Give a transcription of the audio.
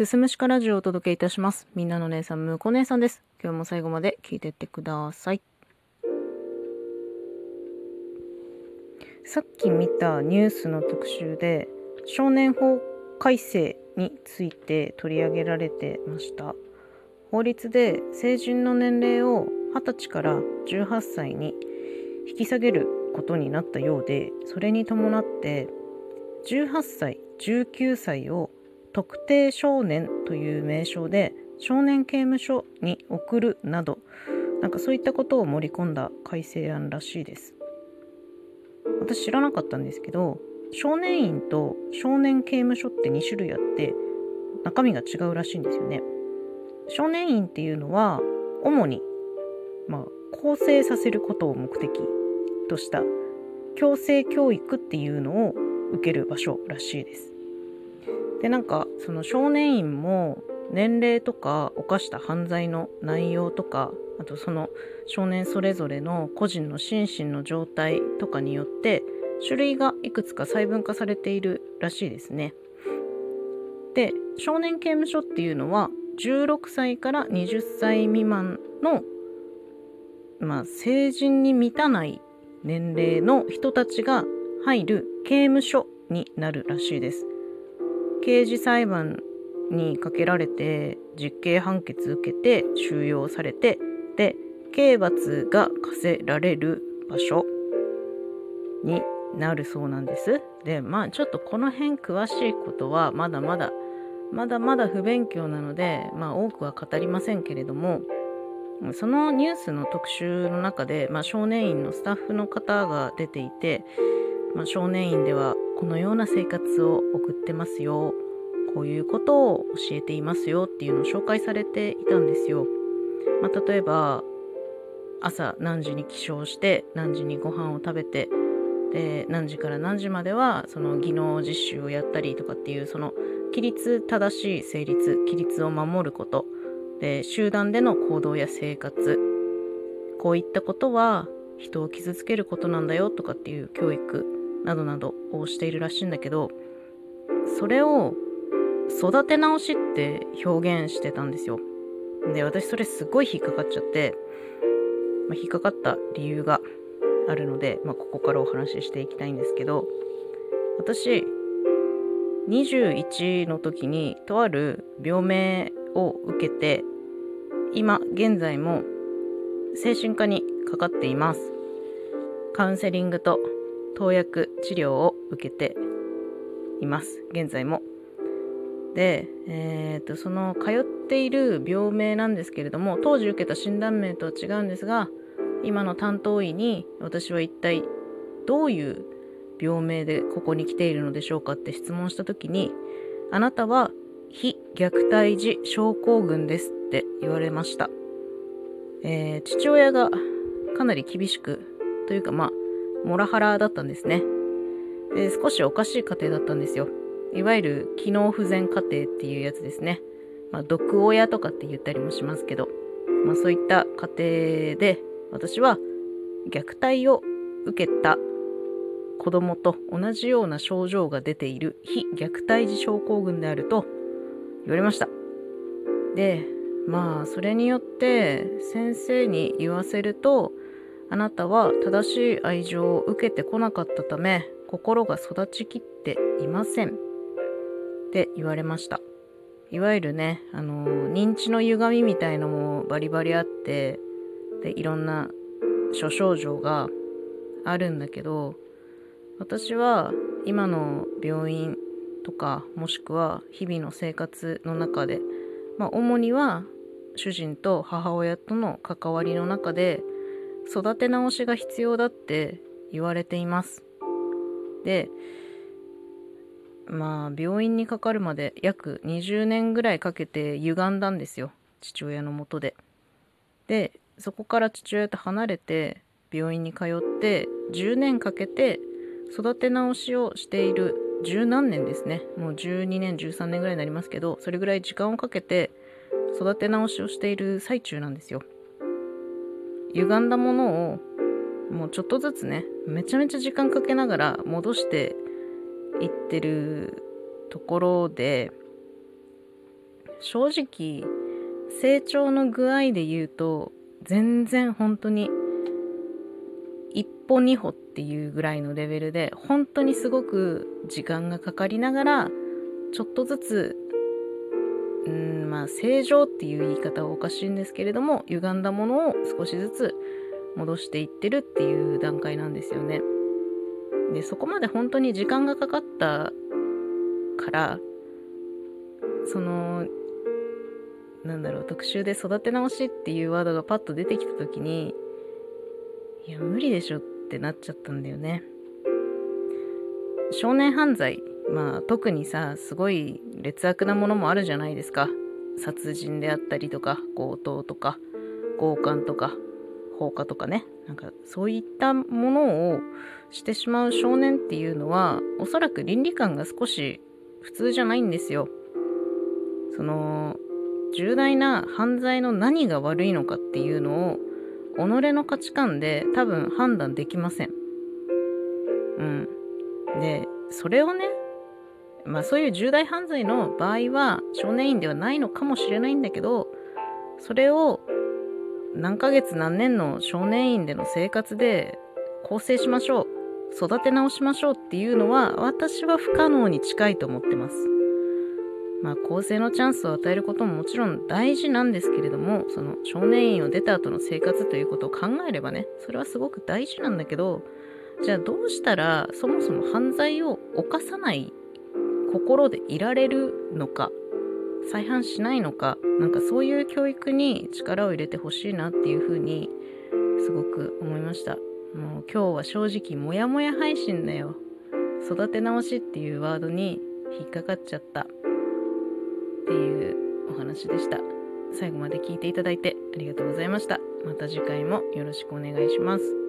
すすむしかラジオをお届けいたします。みんなの姉さん、むこ姉さんです。今日も最後まで聞いてってください。さっき見たニュースの特集で、少年法改正について取り上げられてました。法律で成人の年齢を20歳から18歳に引き下げることになったようで、それに伴って18歳、19歳を特定少年という名称で少年刑務所に送るなどなんかそういったことを盛り込んだ改正案らしいです。私知らなかったんですけど少年院と少年刑務所って2種類あって中身が違うらしいんですよね。少年院っていうのは主にまあ更生させることを目的とした強制教育っていうのを受ける場所らしいです。でなんかその少年院も年齢とか犯した犯罪の内容とかあとその少年それぞれの個人の心身の状態とかによって種類がいくつか細分化されているらしいですね。で少年刑務所っていうのは16歳から20歳未満の、まあ、成人に満たない年齢の人たちが入る刑務所になるらしいです。刑事裁判にかけられて実刑判決受けて収容されてで刑罰が課せられる場所になるそうなんです。でまあちょっとこの辺詳しいことはまだまだまだまだ不勉強なのでまあ多くは語りませんけれどもそのニュースの特集の中で、まあ、少年院のスタッフの方が出ていて、まあ、少年院ではこのような生活を送ってますよ。こういうことを教えていますよっていうのを紹介されていたんですよ。まあ、例えば朝何時に起床して何時にご飯を食べてで何時から何時まではその技能実習をやったりとかっていうその規律正しい成立規律を守ること。で集団での行動や生活。こういったことは人を傷つけることなんだよとかっていう教育。などなどをしているらしいんだけどそれを育て直しって表現してたんですよ。で私それすごい引っかかっちゃって、まあ、引っかかった理由があるので、まあ、ここからお話ししていきたいんですけど私21の時にとある病名を受けて今現在も精神科にかかっています。カウンセリングと投薬治療を受けています。現在も。で、えーと、その通っている病名なんですけれども当時受けた診断名とは違うんですが今の担当医に私は一体どういう病名でここに来ているのでしょうかって質問した時にあなたは非虐待児症候群ですって言われました、えー、父親がかなり厳しくというかまあモラハラだったんですねで少しおかしい家庭だったんですよいわゆる機能不全家庭っていうやつですね。まあ、毒親とかって言ったりもしますけど、まあ、そういった家庭で私は虐待を受けた子供と同じような症状が出ている非虐待児症候群であると言われました。で、まあそれによって先生に言わせるとあなたは正しい愛情を受けてこなかったため心が育ちきっていません。って言われました。いわゆるね、あの、認知の歪みみたいのもバリバリあって、で、いろんな諸症状があるんだけど、私は今の病院とか、もしくは日々の生活の中で、まあ、主には主人と母親との関わりの中で、育て直しが必要だって言われています。で、まあ病院にかかるまで約20年ぐらいかけて歪んだんですよ父親のもとで。でそこから父親と離れて病院に通って10年かけて育て直しをしている十何年ですねもう12年13年ぐらいになりますけどそれぐらい時間をかけて育て直しをしている最中なんですよ。歪んだものをもうちょっとずつねめちゃめちゃ時間かけながら戻して行ってるところで正直成長の具合で言うと全然本当に一歩二歩っていうぐらいのレベルで本当にすごく時間がかかりながらちょっとずつうんまあ正常っていう言い方はおかしいんですけれども歪んだものを少しずつ戻していってるっていう段階なんですよね。でそこまで本当に時間がかかったからそのなんだろう特集で育て直しっていうワードがパッと出てきた時にいや無理でしょってなっちゃったんだよね少年犯罪まあ特にさすごい劣悪なものもあるじゃないですか殺人であったりとか強盗とか強姦とか放火とかねなんかそういったものをしてしまう少年っていうのはおそらく倫理観が少し普通じゃないんですよその重大な犯罪の何が悪いのかっていうのを己の価値観で多分判断できません。うん。で、それをね、まあそういう重大犯罪の場合は少年院ではないのかもしれないんだけど、それを何ヶ月何年の少年院での生活で構成しましょう。育て直しましょうっていうのは私は不可能に近いと思ってます。まあ、更生のチャンスを与えることももちろん大事なんですけれども、その少年院を出た後の生活ということを考えればね、それはすごく大事なんだけど、じゃあどうしたらそもそも犯罪を犯さない心でいられるのか、再犯しないのか、なんかそういう教育に力を入れてほしいなっていうふうにすごく思いました。もう今日は正直モヤモヤ配信だよ。育て直しっていうワードに引っかかっちゃった。っていうお話でした。最後まで聞いていただいてありがとうございました。また次回もよろしくお願いします。